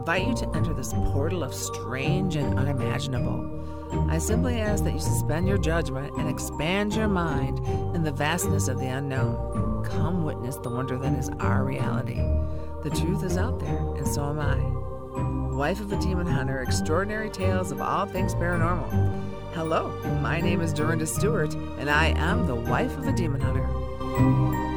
invite you to enter this portal of strange and unimaginable. I simply ask that you suspend your judgment and expand your mind in the vastness of the unknown. Come witness the wonder that is our reality. The truth is out there, and so am I. Wife of a Demon Hunter, extraordinary tales of all things paranormal. Hello, my name is Dorinda Stewart, and I am the wife of a demon hunter.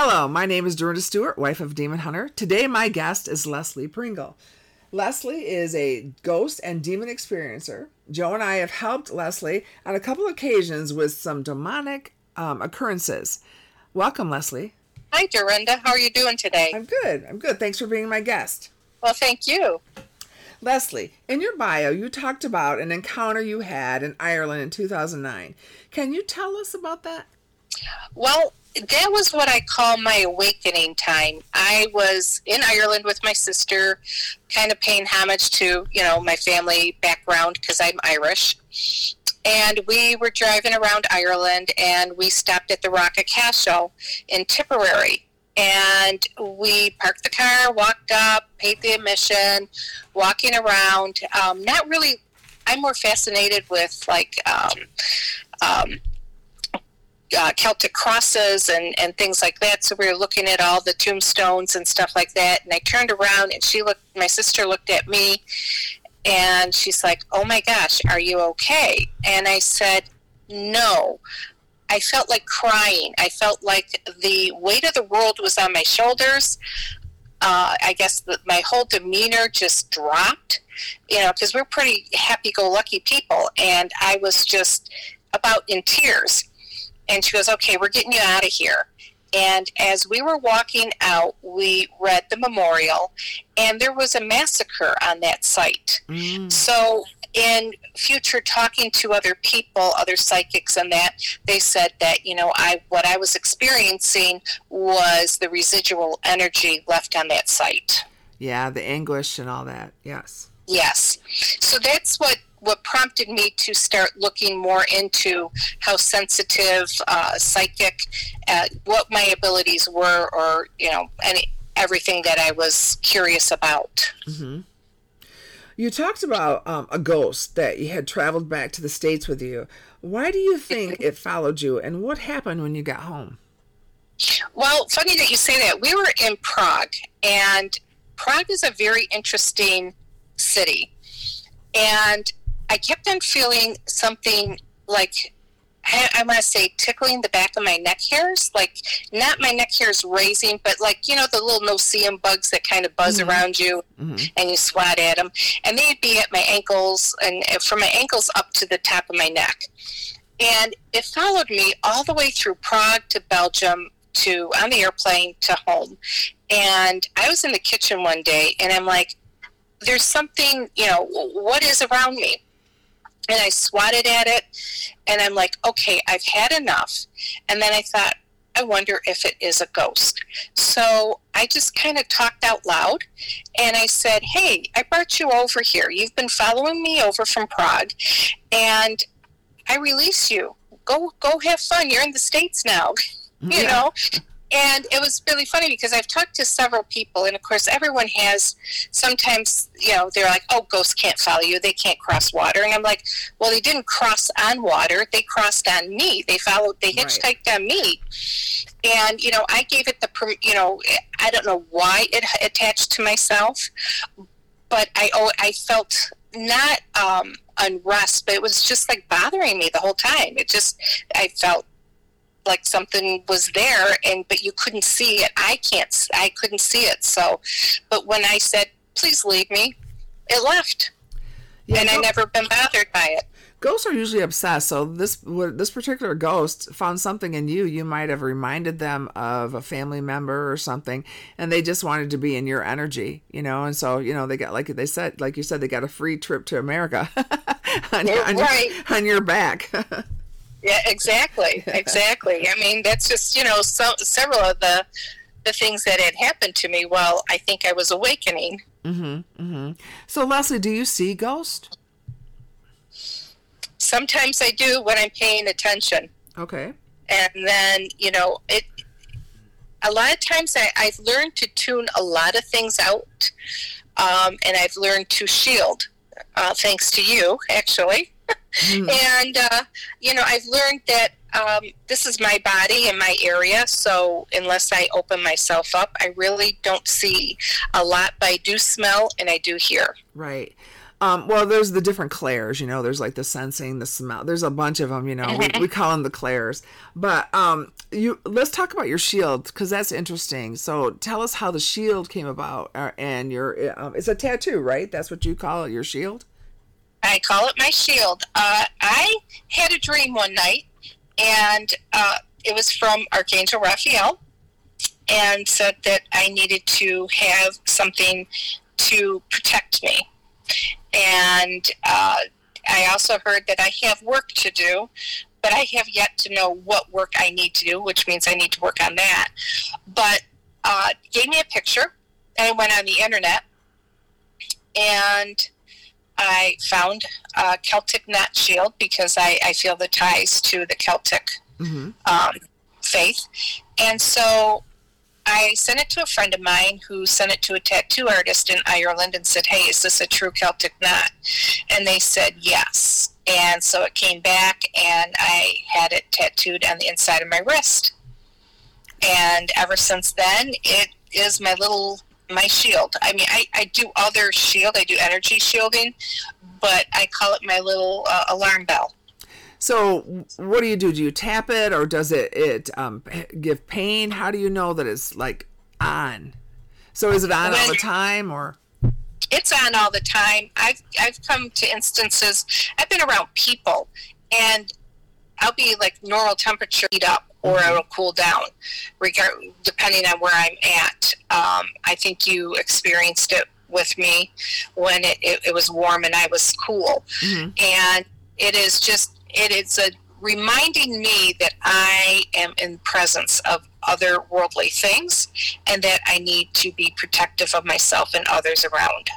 Hello, my name is Dorinda Stewart, wife of Demon Hunter. Today, my guest is Leslie Pringle. Leslie is a ghost and demon experiencer. Joe and I have helped Leslie on a couple occasions with some demonic um, occurrences. Welcome, Leslie. Hi, Dorinda. How are you doing today? I'm good. I'm good. Thanks for being my guest. Well, thank you. Leslie, in your bio, you talked about an encounter you had in Ireland in 2009. Can you tell us about that? Well, that was what I call my awakening time. I was in Ireland with my sister, kind of paying homage to, you know, my family background because I'm Irish. And we were driving around Ireland and we stopped at the Rock of Cashel in Tipperary. And we parked the car, walked up, paid the admission, walking around. Um, not really, I'm more fascinated with like um, um, uh, Celtic crosses and, and things like that. So we were looking at all the tombstones and stuff like that. And I turned around and she looked, my sister looked at me and she's like, Oh my gosh, are you okay? And I said, No. I felt like crying. I felt like the weight of the world was on my shoulders. Uh, I guess the, my whole demeanor just dropped, you know, because we're pretty happy go lucky people. And I was just about in tears and she goes, Okay, we're getting you out of here. And as we were walking out, we read the memorial, and there was a massacre on that site. Mm. So, in future talking to other people, other psychics, and that they said that you know, I what I was experiencing was the residual energy left on that site. Yeah, the anguish and all that. Yes. Yes. So that's what what prompted me to start looking more into how sensitive, uh, psychic, uh, what my abilities were, or you know, any everything that I was curious about. Mm-hmm. You talked about um, a ghost that you had traveled back to the states with you. Why do you think it followed you, and what happened when you got home? Well, funny that you say that. We were in Prague, and Prague is a very interesting city. And I kept on feeling something like I, I want to say tickling the back of my neck hairs, like not my neck hairs raising, but like you know the little no-see-um bugs that kind of buzz mm-hmm. around you, mm-hmm. and you swat at them, and they'd be at my ankles and from my ankles up to the top of my neck, and it followed me all the way through Prague to Belgium to on the airplane to home, and I was in the kitchen one day, and I'm like, "There's something, you know, what is around me?" And I swatted at it and I'm like, okay, I've had enough. And then I thought, I wonder if it is a ghost. So I just kind of talked out loud and I said, Hey, I brought you over here. You've been following me over from Prague and I release you. Go go have fun. You're in the States now. you yeah. know? And it was really funny because I've talked to several people, and of course, everyone has sometimes, you know, they're like, oh, ghosts can't follow you. They can't cross water. And I'm like, well, they didn't cross on water. They crossed on me. They followed, they hitchhiked right. on me. And, you know, I gave it the, you know, I don't know why it attached to myself, but I, oh, I felt not um, unrest, but it was just like bothering me the whole time. It just, I felt like something was there and but you couldn't see it. I can't i couldn't see it. So but when i said please leave me it left. Yeah, and i never been bothered by it. Ghosts are usually obsessed. So this this particular ghost found something in you. You might have reminded them of a family member or something and they just wanted to be in your energy you know? And so you know they got like they said like you said they got a free trip to america on, on, right. your, on your back Yeah, exactly, exactly. I mean, that's just you know so, several of the the things that had happened to me while I think I was awakening. Mm-hmm. Mm-hmm. So, Leslie, do you see ghosts? sometimes I do when I'm paying attention. Okay. And then, you know, it a lot of times I, I've learned to tune a lot of things out. Um, and I've learned to shield, uh, thanks to you, actually. Mm. and, uh, you know, I've learned that um, this is my body and my area. So unless I open myself up, I really don't see a lot, but I do smell and I do hear. Right. Um, well, there's the different clairs, you know, there's like the sensing, the smell. There's a bunch of them, you know, we, we call them the clairs. But um, you let's talk about your shield because that's interesting. So tell us how the shield came about uh, and your, um, it's a tattoo, right? That's what you call it, your shield? I call it my shield. Uh, I had a dream one night and uh, it was from Archangel Raphael and said that I needed to have something to protect me and uh, I also heard that I have work to do, but I have yet to know what work I need to do, which means I need to work on that. But uh, gave me a picture, and I went on the internet, and I found a Celtic knot shield because I, I feel the ties to the Celtic mm-hmm. um, faith. And so I sent it to a friend of mine who sent it to a tattoo artist in Ireland and said, Hey, is this a true Celtic knot? And they said yes. And so it came back, and I had it tattooed on the inside of my wrist. And ever since then, it is my little my shield. I mean, I, I do other shield. I do energy shielding, but I call it my little uh, alarm bell. So, what do you do? Do you tap it, or does it it um, give pain? How do you know that it's like on? So, is it on when all the time, or? It's on all the time. I've I've come to instances. I've been around people, and I'll be like normal temperature heat up, or mm-hmm. it'll cool down, regard depending on where I'm at. Um, I think you experienced it with me when it, it, it was warm and I was cool, mm-hmm. and it is just it is a reminding me that I am in presence of other worldly things and that I need to be protective of myself and others around.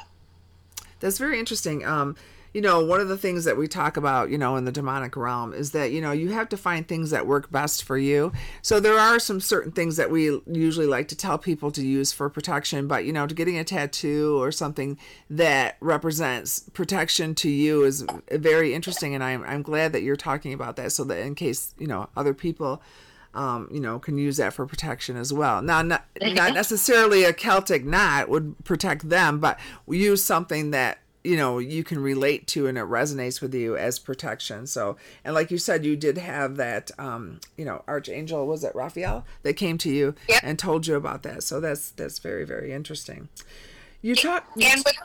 That's very interesting. Um, you know, one of the things that we talk about, you know, in the demonic realm is that, you know, you have to find things that work best for you. So there are some certain things that we usually like to tell people to use for protection, but, you know, to getting a tattoo or something that represents protection to you is very interesting. And I'm, I'm glad that you're talking about that so that in case, you know, other people, um, you know, can use that for protection as well. Now, not, not necessarily a Celtic knot would protect them, but use something that you know you can relate to and it resonates with you as protection so and like you said you did have that um you know archangel was it raphael that came to you yep. and told you about that so that's that's very very interesting you talk and with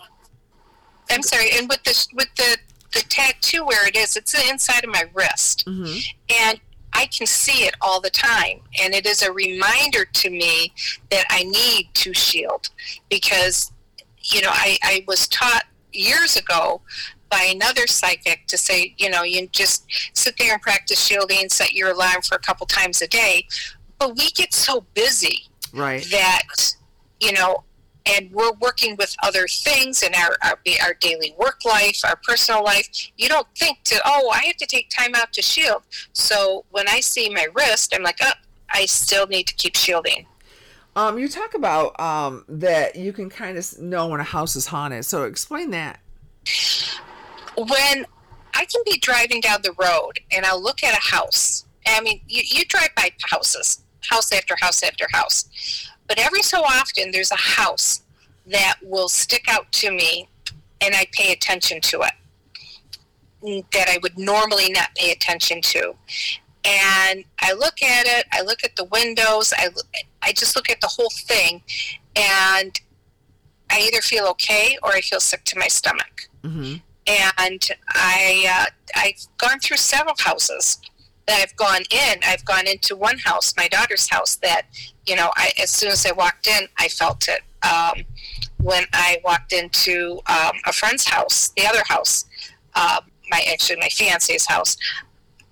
i'm sorry and with this with the the tattoo where it is it's the inside of my wrist mm-hmm. and I can see it all the time. And it is a reminder to me that I need to shield because, you know, I, I was taught years ago by another psychic to say, you know, you just sit there and practice shielding, set your alarm for a couple times a day. But we get so busy right. that, you know, and we're working with other things in our, our, our daily work life, our personal life. You don't think to, oh, I have to take time out to shield. So when I see my wrist, I'm like, oh, I still need to keep shielding. Um, you talk about um, that you can kind of know when a house is haunted. So explain that. When I can be driving down the road and I'll look at a house. I mean, you, you drive by houses, house after house after house. But every so often, there's a house that will stick out to me and I pay attention to it that I would normally not pay attention to and I look at it. I look at the windows. I I just look at the whole thing, and I either feel okay or I feel sick to my stomach. Mm-hmm. And I uh, I've gone through several houses that I've gone in. I've gone into one house, my daughter's house, that you know, I, as soon as I walked in, I felt it. Um, when I walked into um, a friend's house, the other house, uh, my actually my fiance's house,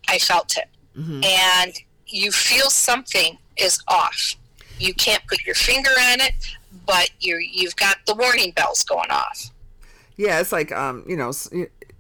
I felt it mm-hmm. and you feel something is off. You can't put your finger on it, but you you've got the warning bells going off. Yeah, it's like um, you know,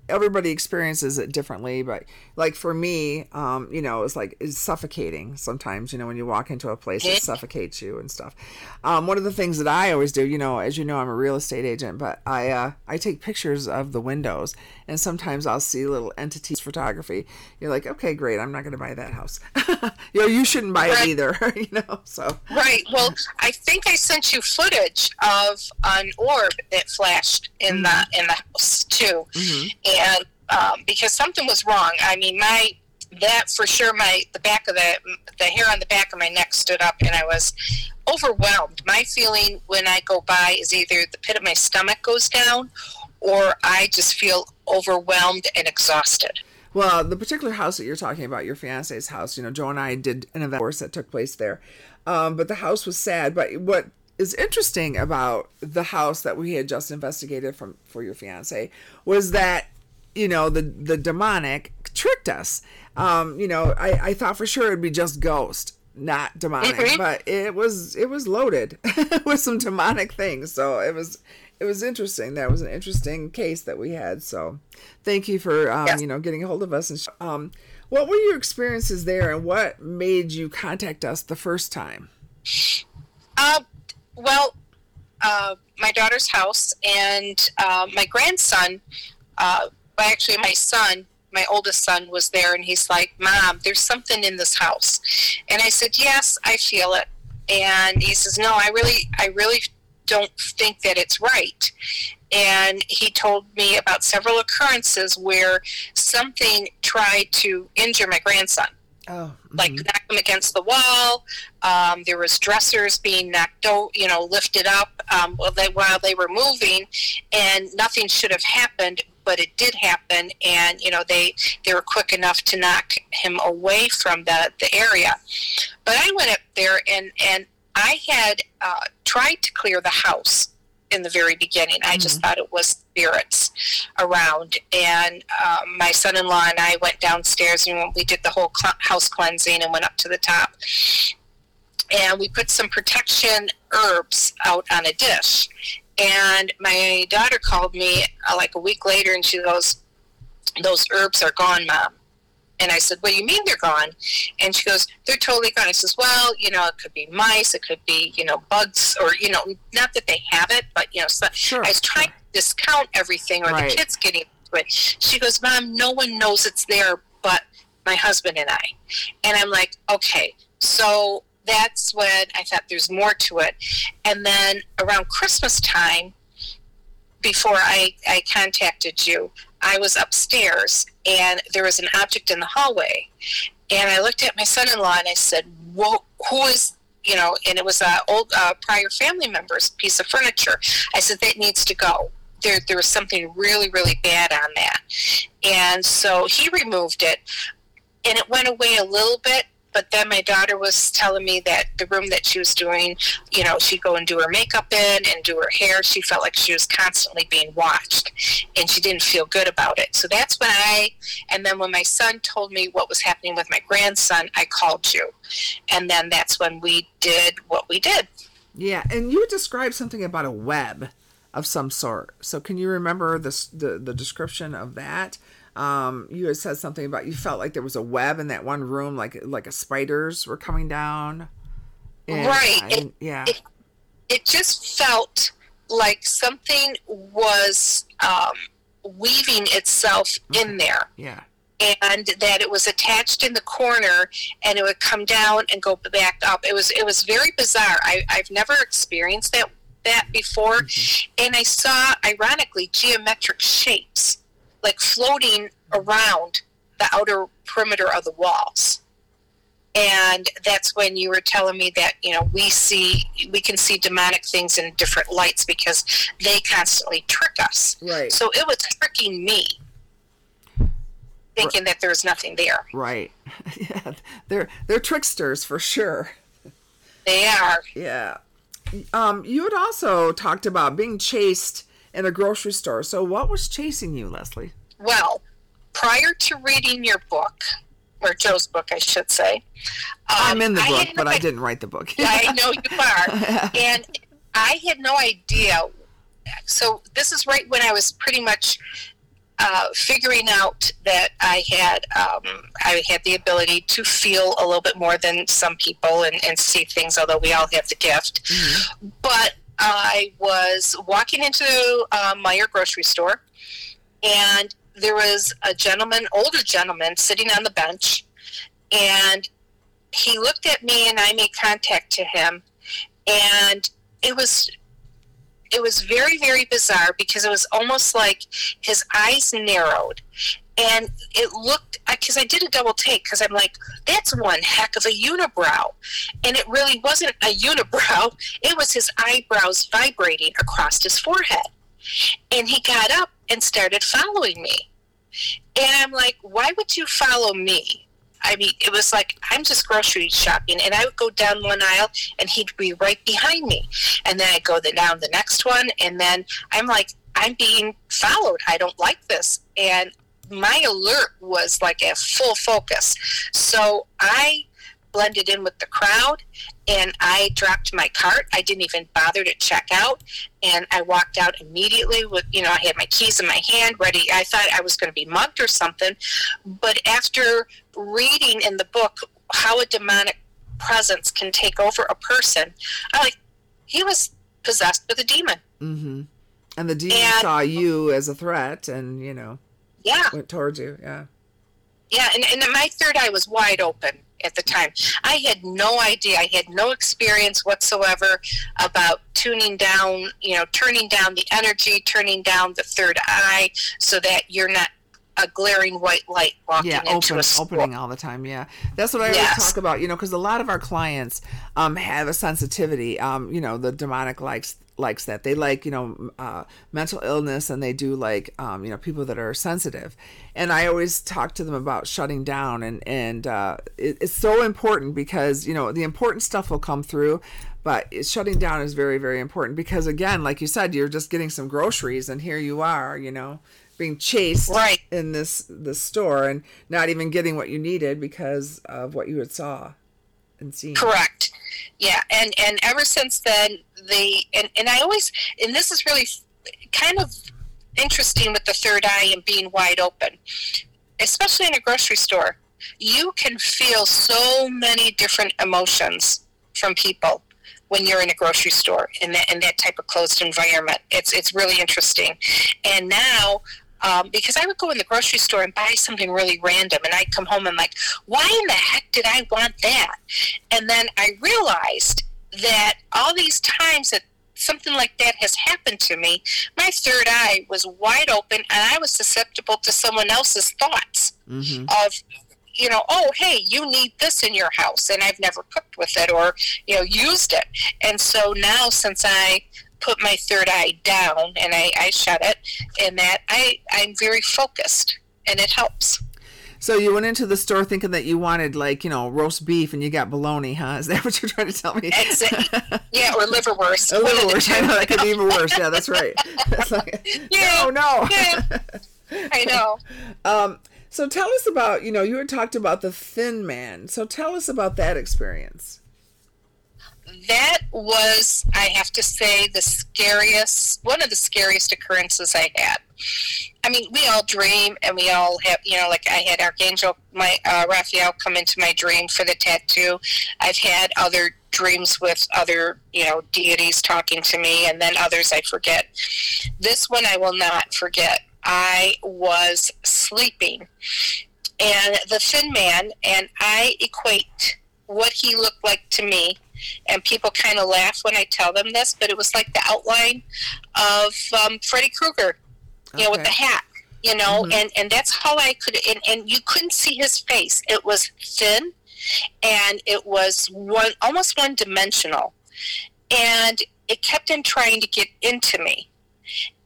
everybody experiences it differently, but like for me, um, you know, it's like it's suffocating sometimes. You know, when you walk into a place, it suffocates you and stuff. Um, one of the things that I always do, you know, as you know, I'm a real estate agent, but I uh, I take pictures of the windows, and sometimes I'll see little entities photography. You're like, okay, great, I'm not going to buy that house. you know, you shouldn't buy right. it either. you know, so right. Well, I think I sent you footage of an orb that flashed in mm-hmm. the in the house too, mm-hmm. and um, because something was wrong. I mean, my that for sure, my the back of the the hair on the back of my neck stood up, and I was overwhelmed. My feeling when I go by is either the pit of my stomach goes down, or I just feel overwhelmed and exhausted. Well, the particular house that you're talking about, your fiance's house, you know, Joe and I did an event course that took place there. Um, but the house was sad. But what is interesting about the house that we had just investigated from for your fiance was that you know the the demonic tricked us. Um you know i i thought for sure it'd be just ghost not demonic mm-hmm. but it was it was loaded with some demonic things. So it was it was interesting. That was an interesting case that we had. So thank you for um yes. you know getting a hold of us and um what were your experiences there and what made you contact us the first time? Uh, well uh, my daughter's house and uh, my grandson uh, well, actually, my son, my oldest son, was there, and he's like, "Mom, there's something in this house," and I said, "Yes, I feel it." And he says, "No, I really, I really don't think that it's right." And he told me about several occurrences where something tried to injure my grandson. Oh, mm-hmm. like knock him against the wall. Um, there was dressers being knocked out, you know, lifted up um, while, they, while they were moving, and nothing should have happened but it did happen, and you know they they were quick enough to knock him away from the the area. But I went up there and and I had uh, tried to clear the house in the very beginning. I just mm-hmm. thought it was spirits around. And um, my son in law and I went downstairs and we did the whole cl- house cleansing and went up to the top. And we put some protection herbs out on a dish. And my daughter called me uh, like a week later and she goes, Those herbs are gone, mom. And I said, What do you mean they're gone? And she goes, They're totally gone. I says, Well, you know, it could be mice, it could be, you know, bugs, or, you know, not that they have it, but, you know, so sure. I was trying to discount everything or right. the kids getting into it. She goes, Mom, no one knows it's there but my husband and I. And I'm like, Okay. So that's when I thought there's more to it. And then around Christmas time, before I, I contacted you, I was upstairs and there was an object in the hallway. And I looked at my son in law and I said, Whoa, Who is, you know, and it was an old uh, prior family member's piece of furniture. I said, That needs to go. There, there was something really, really bad on that. And so he removed it and it went away a little bit, but then my daughter was telling me that the room that she was doing, you know, she'd go and do her makeup in and do her hair. She felt like she was constantly being watched and she didn't feel good about it. So that's when I, and then when my son told me what was happening with my grandson, I called you. And then that's when we did what we did. Yeah. And you described something about a web of some sort. So can you remember the, the, the description of that? Um, you had said something about you felt like there was a web in that one room, like like a spiders were coming down. And, right. And, yeah. It, it, just felt like something was um, weaving itself okay. in there. Yeah. And that it was attached in the corner, and it would come down and go back up. It was it was very bizarre. I, I've never experienced that that before, mm-hmm. and I saw ironically geometric shapes like floating around the outer perimeter of the walls. And that's when you were telling me that, you know, we see, we can see demonic things in different lights because they constantly trick us. Right. So it was tricking me thinking that there's nothing there. Right. yeah. They're they're tricksters for sure. They are. Yeah. Um, you had also talked about being chased in a grocery store. So, what was chasing you, Leslie? Well, prior to reading your book, or Joe's book, I should say. Um, I'm in the book, but no I didn't write the book. I know you are. and I had no idea. So, this is right when I was pretty much uh, figuring out that I had um, I had the ability to feel a little bit more than some people and, and see things, although we all have the gift. Mm-hmm. But I was walking into uh, Meijer grocery store, and there was a gentleman, older gentleman, sitting on the bench, and he looked at me, and I made contact to him, and it was it was very very bizarre because it was almost like his eyes narrowed and it looked because I did a double take because I'm like that's one heck of a unibrow. And it really wasn't a unibrow. It was his eyebrows vibrating across his forehead. And he got up and started following me. And I'm like why would you follow me? I mean, it was like I'm just grocery shopping, and I would go down one aisle, and he'd be right behind me, and then I go down the next one, and then I'm like, I'm being followed. I don't like this, and my alert was like a full focus. So I blended in with the crowd and I dropped my cart. I didn't even bother to check out and I walked out immediately with you know I had my keys in my hand ready. I thought I was going to be mugged or something, but after reading in the book how a demonic presence can take over a person, I like he was possessed with a demon. Mm-hmm. And the demon and, saw you as a threat, and you know, yeah, went towards you. Yeah, yeah, and, and my third eye was wide open at the time. I had no idea. I had no experience whatsoever about tuning down, you know, turning down the energy, turning down the third eye so that you're not a glaring white light walking yeah, into a school. opening all the time. Yeah, that's what I always talk about. You know, because a lot of our clients um, have a sensitivity. Um, you know, the demonic likes likes that. They like you know uh, mental illness, and they do like um, you know people that are sensitive. And I always talk to them about shutting down, and and uh, it, it's so important because you know the important stuff will come through, but shutting down is very very important because again, like you said, you're just getting some groceries, and here you are, you know being chased right. in this this store and not even getting what you needed because of what you had saw and seen. Correct. Yeah, and and ever since then, the and and I always and this is really kind of interesting with the third eye and being wide open, especially in a grocery store. You can feel so many different emotions from people when you're in a grocery store in that in that type of closed environment. It's it's really interesting. And now um, because I would go in the grocery store and buy something really random, and I'd come home and like, why in the heck did I want that? And then I realized that all these times that something like that has happened to me, my third eye was wide open, and I was susceptible to someone else's thoughts mm-hmm. of you know, oh, hey, you need this in your house, and I've never cooked with it or, you know, used it. And so now, since I put my third eye down and I, I shut it, and that I, I'm very focused, and it helps. So you went into the store thinking that you wanted like you know roast beef and you got bologna, huh? Is that what you're trying to tell me? Exactly. Yeah, or liverwurst. A liverwurst. I know that could be even worse. Yeah, that's right. like, yeah, no, no. Yeah. I know. um, so tell us about you know you had talked about the Thin Man. So tell us about that experience that was, I have to say, the scariest, one of the scariest occurrences I had. I mean, we all dream and we all have, you know, like I had Archangel, my uh, Raphael come into my dream for the tattoo. I've had other dreams with other, you know, deities talking to me, and then others I forget. This one I will not forget. I was sleeping, and the thin man, and I equate what he looked like to me and people kind of laugh when I tell them this, but it was like the outline of um, Freddy Krueger, you okay. know, with the hat, you know, mm-hmm. and, and that's how I could, and, and you couldn't see his face. It was thin and it was one, almost one dimensional. And it kept on trying to get into me.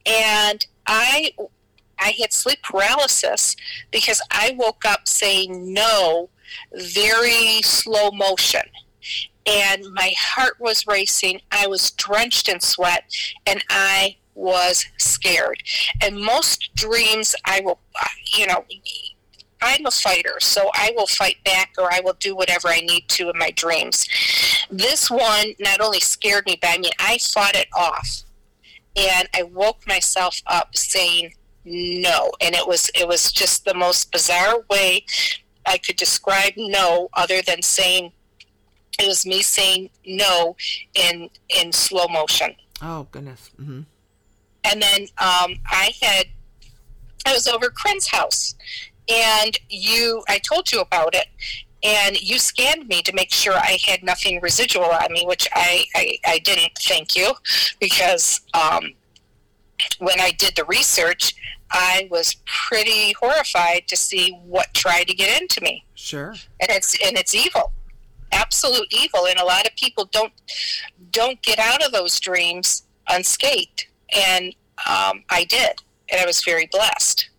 And I, I had sleep paralysis because I woke up saying no very slow motion and my heart was racing. I was drenched in sweat, and I was scared. And most dreams, I will, you know, I'm a fighter, so I will fight back or I will do whatever I need to in my dreams. This one not only scared me, but I mean, I fought it off. And I woke myself up saying no. And it was it was just the most bizarre way I could describe no other than saying it was me saying no in in slow motion. Oh goodness. Mm-hmm. And then um, I had I was over Corinne's house, and you I told you about it, and you scanned me to make sure I had nothing residual on me, which I I, I didn't. Thank you, because um, when I did the research, I was pretty horrified to see what tried to get into me. Sure. And it's and it's evil. Absolute evil. And a lot of people don't don't get out of those dreams unscathed. And um, I did. And I was very blessed.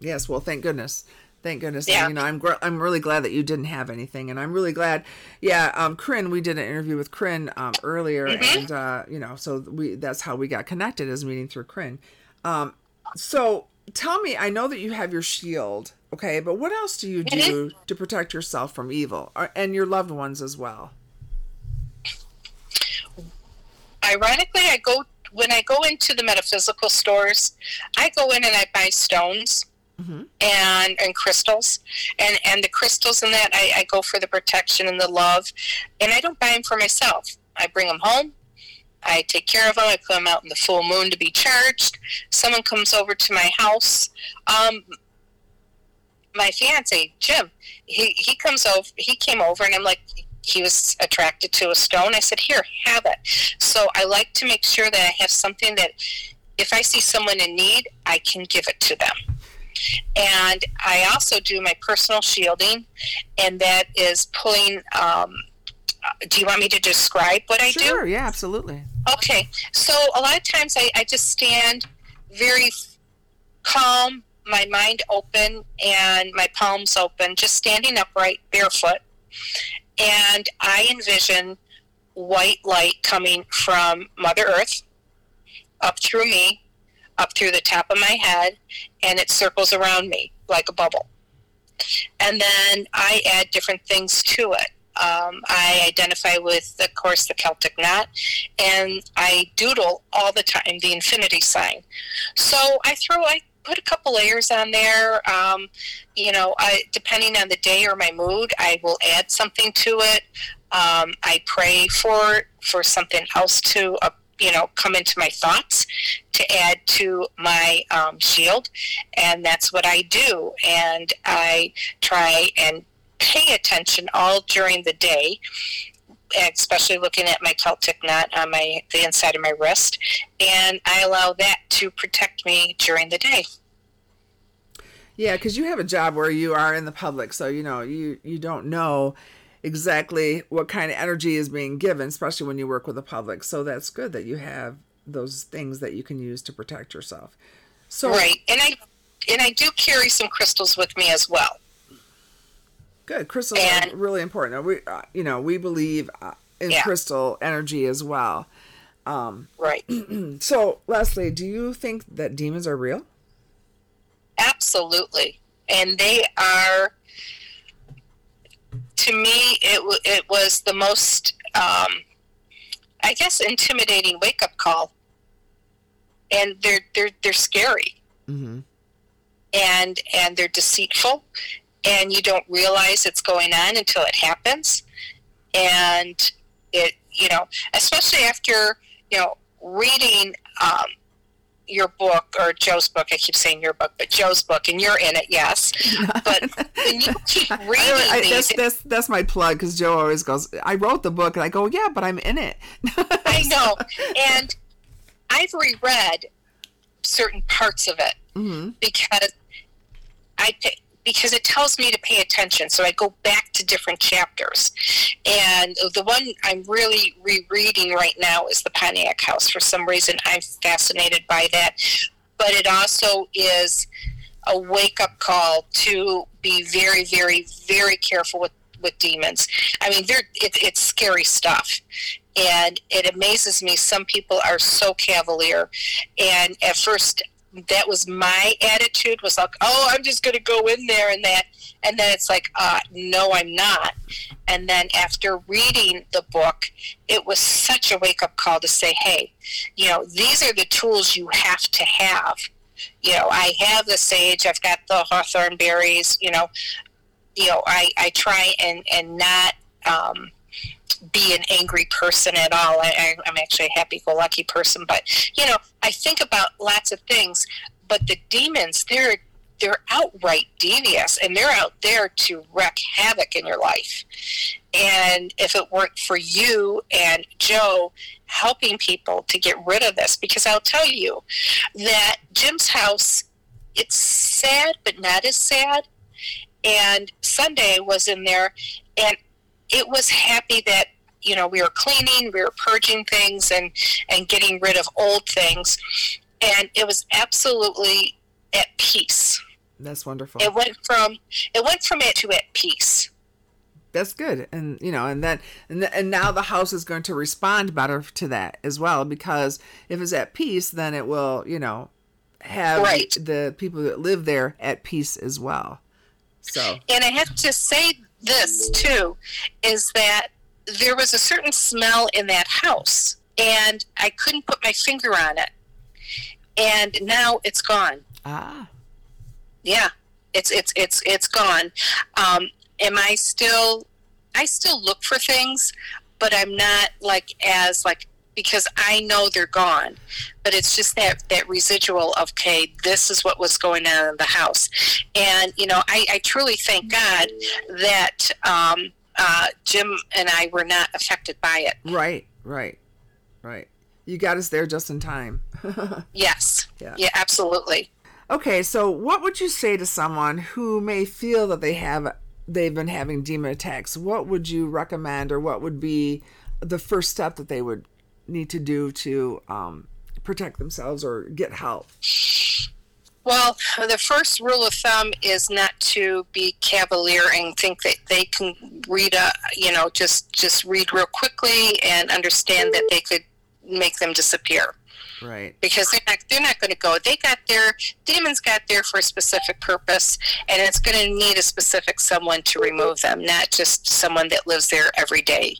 Yes, well thank goodness. Thank goodness. Yeah. And, you know, I'm gr- I'm really glad that you didn't have anything, and I'm really glad. Yeah, um, Corinne, we did an interview with Corinne um, earlier, Mm-hmm. and uh, you know, so we that's how we got connected is meeting through Corinne. Um, so tell me, I know that you have your shield, okay, but what else do you do Mm-hmm. to protect yourself from evil and your loved ones as well? Ironically, I go when I go into the metaphysical stores, I go in and I buy stones Mhm. and and crystals, and and the crystals in that I, I go for the protection and the love, and I don't buy them for myself. I bring them home. I take care of them. I put them out in the full moon to be charged. Someone comes over to my house. Um, my fiance Jim, he he comes over. He came over, and I'm like, he was attracted to a stone. I said, "Here, have it." So I like to make sure that I have something that, if I see someone in need, I can give it to them. And I also do my personal shielding, and that is pulling. Um, do you want me to describe what I do? Sure, yeah, absolutely. Okay, so a lot of times I, I just stand very calm, my mind open, and my palms open, just standing upright, barefoot. And I envision white light coming from Mother Earth up through me, up through the top of my head, and it circles around me like a bubble. And then I add different things to it. Um, I identify with, of course, the Celtic knot, and I doodle all the time the infinity sign. So I throw, I put a couple layers on there. Um, you know, I, depending on the day or my mood, I will add something to it. Um, I pray for for something else to, uh, you know, come into my thoughts to add to my um, shield, and that's what I do. And I try and pay attention all during the day especially looking at my Celtic knot on my the inside of my wrist, and I allow that to protect me during the day. Yeah, because you have a job where you are in the public, so you know you you don't know exactly what kind of energy is being given, especially when you work with the public. So that's good that you have those things that you can use to protect yourself. So Right, and I and I do carry some crystals with me as well. Good, crystals And- are really important. We uh, you know we believe uh, in Yeah. crystal energy as well. Right, So Leslie, do you think that demons are real? absolutely, and they are. To me, it it was the most, um, I guess, intimidating wake up call. And they're they're they're scary. Mm-hmm. and and they're deceitful and you don't realize it's going on until it happens and it you know especially after you know reading um, your book or joe's book i keep saying your book but joe's book and you're in it yes but when you keep reading I, these that's, that's that's my plug because Joe always goes. I wrote the book, and I go, yeah, but I'm in it. I know. And I've reread certain parts of it hmm because I pa- because it tells me to pay attention. So I go back to different chapters. And the one I'm really rereading right now is the Pontiac House. For some reason, I'm fascinated by that. But it also is a wake up call to be very, very, very careful with, with demons. I mean, they're, it, it's scary stuff. And it amazes me. Some people are so cavalier. And at first, that was my attitude was like oh i'm just going to go in there and that and then it's like uh, no i'm not. And then after reading the book it was such a wake-up call to say hey you know these are the tools you have to have. You know i have the sage i've got the hawthorn berries you know you know i, I try and and not um, be an angry person at all. I, am actually a happy-go-lucky person, but you know, I think about lots of things. But the demons, they're they're outright devious, and they're out there to wreak havoc in your life. And if it weren't for you and Joe helping people to get rid of this, because I'll tell you that Jim's house, it's sad, but not as sad. And Sunday was in there, and it was happy that you know we were cleaning we were purging things and and getting rid of old things. And it was absolutely at peace. That's wonderful. It went from it went from it to at peace. That's good. And you know and then and, and now the house is going to respond better to that as well because if it's at peace then it will you know have right. the people that live there at peace as well. So and i have to say this too is that there was a certain smell in that house and I couldn't put my finger on it. And now it's gone. Ah. Yeah. It's it's it's it's gone. Um, am I still I still look for things, but I'm not like as like because I know they're gone. But it's just that that residual of okay, this is what was going on in the house, and you know, I, I truly thank God that um, uh, Jim and I were not affected by it. Right, right, right. You got us there just in time. yes. Yeah. Yeah, absolutely. Okay, so what would you say to someone who may feel that they have they've been having demon attacks? What would you recommend, or what would be the first step that they would need to do to um, protect themselves or get help? Well, the first rule of thumb is not to be cavalier and think that they can read a, you know, just just read real quickly and understand that they could make them disappear. Right. Because they're not they're not going to go. They got their demons got there for a specific purpose, and it's going to need a specific someone to remove them, not just someone that lives there every day.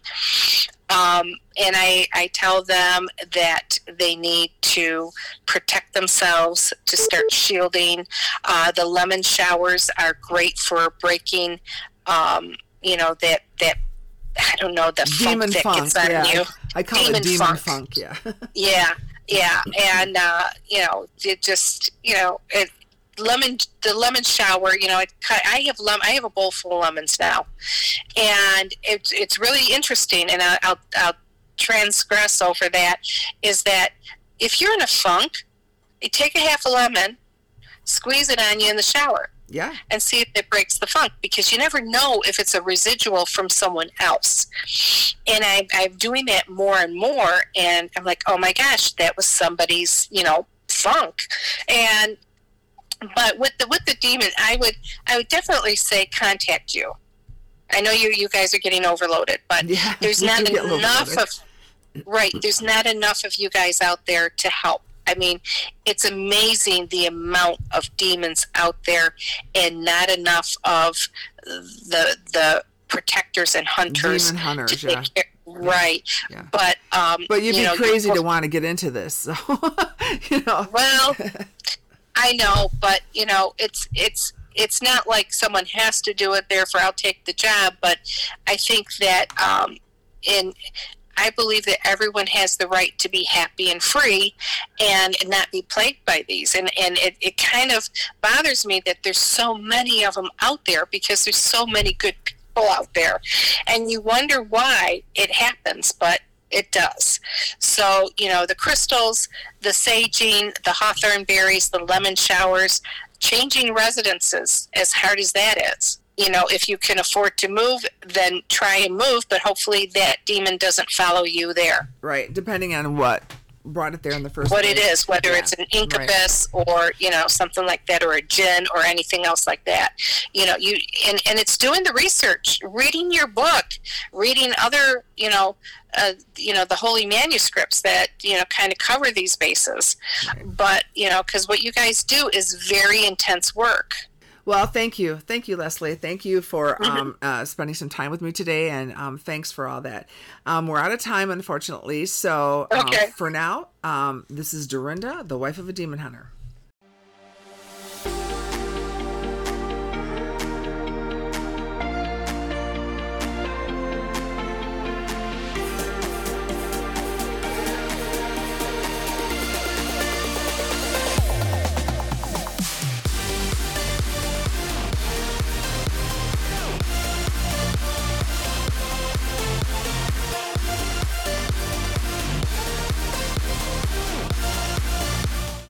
Um, and I, I tell them that they need to protect themselves, to start shielding. Uh, the lemon showers are great for breaking, um, you know, that, that I don't know, the demon funk that funk, gets on yeah. you. I call demon it demon funk, funk yeah. yeah, yeah. And, uh, you know, it just, you know, it, lemon the lemon shower you know I, I have lem- I have a bowl full of lemons now and it's it's really interesting and I'll, I'll, I'll transgress over that is that if you're in a funk you take a half a lemon squeeze it on you in the shower. Yeah. And see if it breaks the funk because you never know if it's a residual from someone else. And I, i'm doing that more and more and i'm like oh my gosh that was somebody's you know funk. And but with the with the demon, I would I would definitely say contact you. I know you you guys are getting overloaded, but yeah, there's not enough of right. There's not enough of you guys out there to help. I mean, it's amazing the amount of demons out there, and not enough of the the protectors and hunters. Demon hunters, yeah. Care, right yeah. but um but you'd be know, crazy to want to get into this so you know well I know, but you know, it's it's it's not like someone has to do it. Therefore, I'll take the job. But I think that um, in I believe that everyone has the right to be happy and free and not be plagued by these. And, and it, it kind of bothers me that there's so many of them out there because there's so many good people out there. And you wonder why it happens, but it does. So, you know, the crystals, the saging, the hawthorn berries, the lemon showers, changing residences, as hard as that is. You know, if you can afford to move, then try and move, but hopefully that demon doesn't follow you there. Right, depending on what brought it there in the first what place. it is, whether Yeah, it's an incubus or you know something like that, or a djinn or anything else like that. You know, you and and it's doing the research, reading your book, reading other you know. Uh, you know the holy manuscripts that you know kind of cover these bases but you know because what you guys do is very intense work Well, thank you. Thank you, Leslie. Thank you for um, uh, spending some time with me today, and um, thanks for all that. Um, we're out of time, unfortunately. So um, Okay. for now, um, this is Dorinda, the wife of a demon hunter.